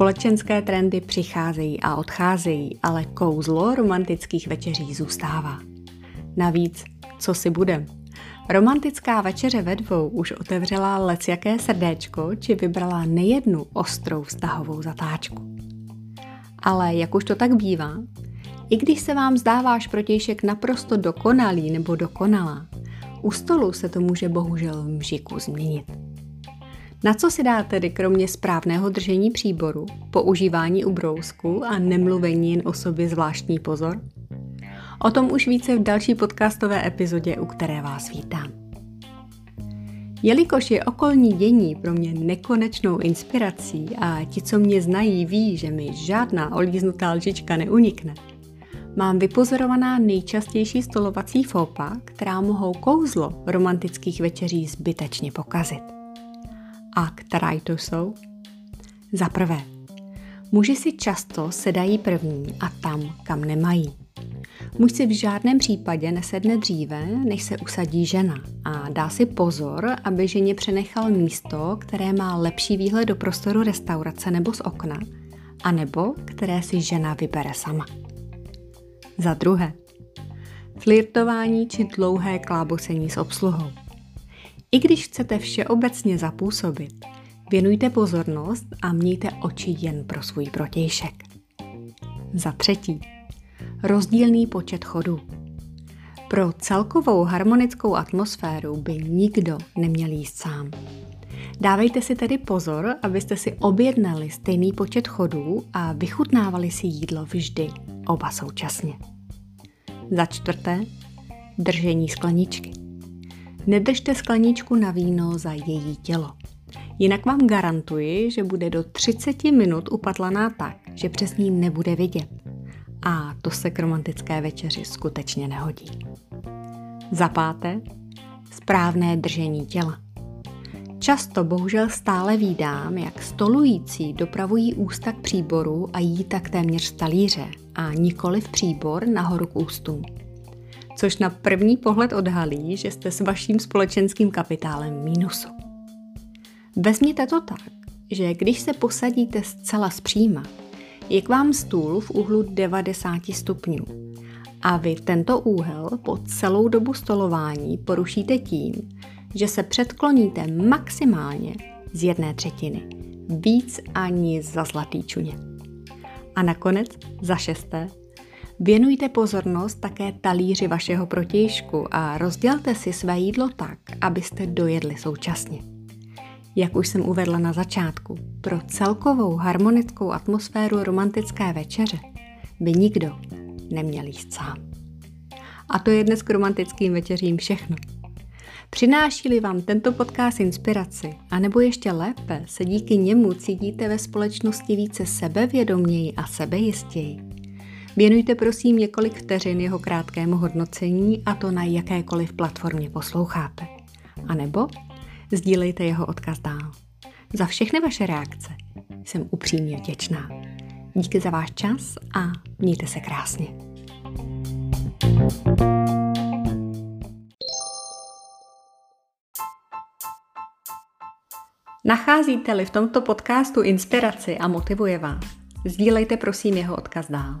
Společenské trendy přicházejí a odcházejí, ale kouzlo romantických večeří zůstává. Navíc, co si budem? Romantická večeře ve dvou už otevřela lecjaké srdéčko, či vybrala nejednu ostrou vztahovou zatáčku. Ale jak už to tak bývá, i když se vám zdá váš protějšek naprosto dokonalý nebo dokonalá, u stolu se to může bohužel v mžiku změnit. Na co si dá tedy kromě správného držení příboru, používání ubrousku a nemluvení jen o sobě zvláštní pozor? O tom už více v další podcastové epizodě, u které vás vítám. Jelikož je okolní dění pro mě nekonečnou inspirací a ti, co mě znají, ví, že mi žádná olíznutá lžička neunikne, mám vypozorovaná nejčastější stolovací fópa, která mohou kouzlo romantických večeří zbytečně pokazit. A která to jsou? Za prvé, muži si často sedají první a tam, kam nemají. Muž si v žádném případě nesedne dříve, než se usadí žena a dá si pozor, aby ženě přenechal místo, které má lepší výhled do prostoru restaurace nebo z okna, anebo které si žena vybere sama. Za druhé, flirtování či dlouhé klábosení s obsluhou. I když chcete všeobecně zapůsobit, věnujte pozornost a mějte oči jen pro svůj protějšek. Za třetí, rozdílný počet chodů. Pro celkovou harmonickou atmosféru by nikdo neměl jíst sám. Dávejte si tedy pozor, abyste si objednali stejný počet chodů a vychutnávali si jídlo vždy oba současně. Za čtvrté, držení skleničky. Nedržte skleničku na víno za její tělo. Jinak vám garantuji, že bude do 30 minut upatlaná tak, že přes ní nebude vidět. A to se k romantické večeři skutečně nehodí. Za páté, správné držení těla. Často bohužel stále vídám, jak stolující dopravují ústa k příboru a jí tak téměř z talíře a nikoli v příbor nahoru k ústům což na první pohled odhalí, že jste s vaším společenským kapitálem mínusu. Vezměte to tak, že když se posadíte zcela zpříma, je k vám stůl v úhlu 90 stupňů a vy tento úhel po celou dobu stolování porušíte tím, že se předkloníte maximálně z jedné třetiny, víc ani za zlatý čuně. A nakonec, za šesté, Věnujte pozornost také talíři vašeho protějšku a rozdělte si své jídlo tak, abyste dojedli současně. Jak už jsem uvedla na začátku, pro celkovou harmonickou atmosféru romantické večeře by nikdo neměl jíst sám. A to je dnes k romantickým večeřím všechno. Přináší-li vám tento podcast inspiraci, anebo ještě lépe se díky němu cítíte ve společnosti více sebevědoměji a sebejistěji, Věnujte prosím několik vteřin jeho krátkému hodnocení a to na jakékoliv platformě posloucháte. A nebo sdílejte jeho odkaz dál. Za všechny vaše reakce jsem upřímně vděčná. Díky za váš čas a mějte se krásně. Nacházíte-li v tomto podcastu inspiraci a motivuje vás, sdílejte prosím jeho odkaz dál.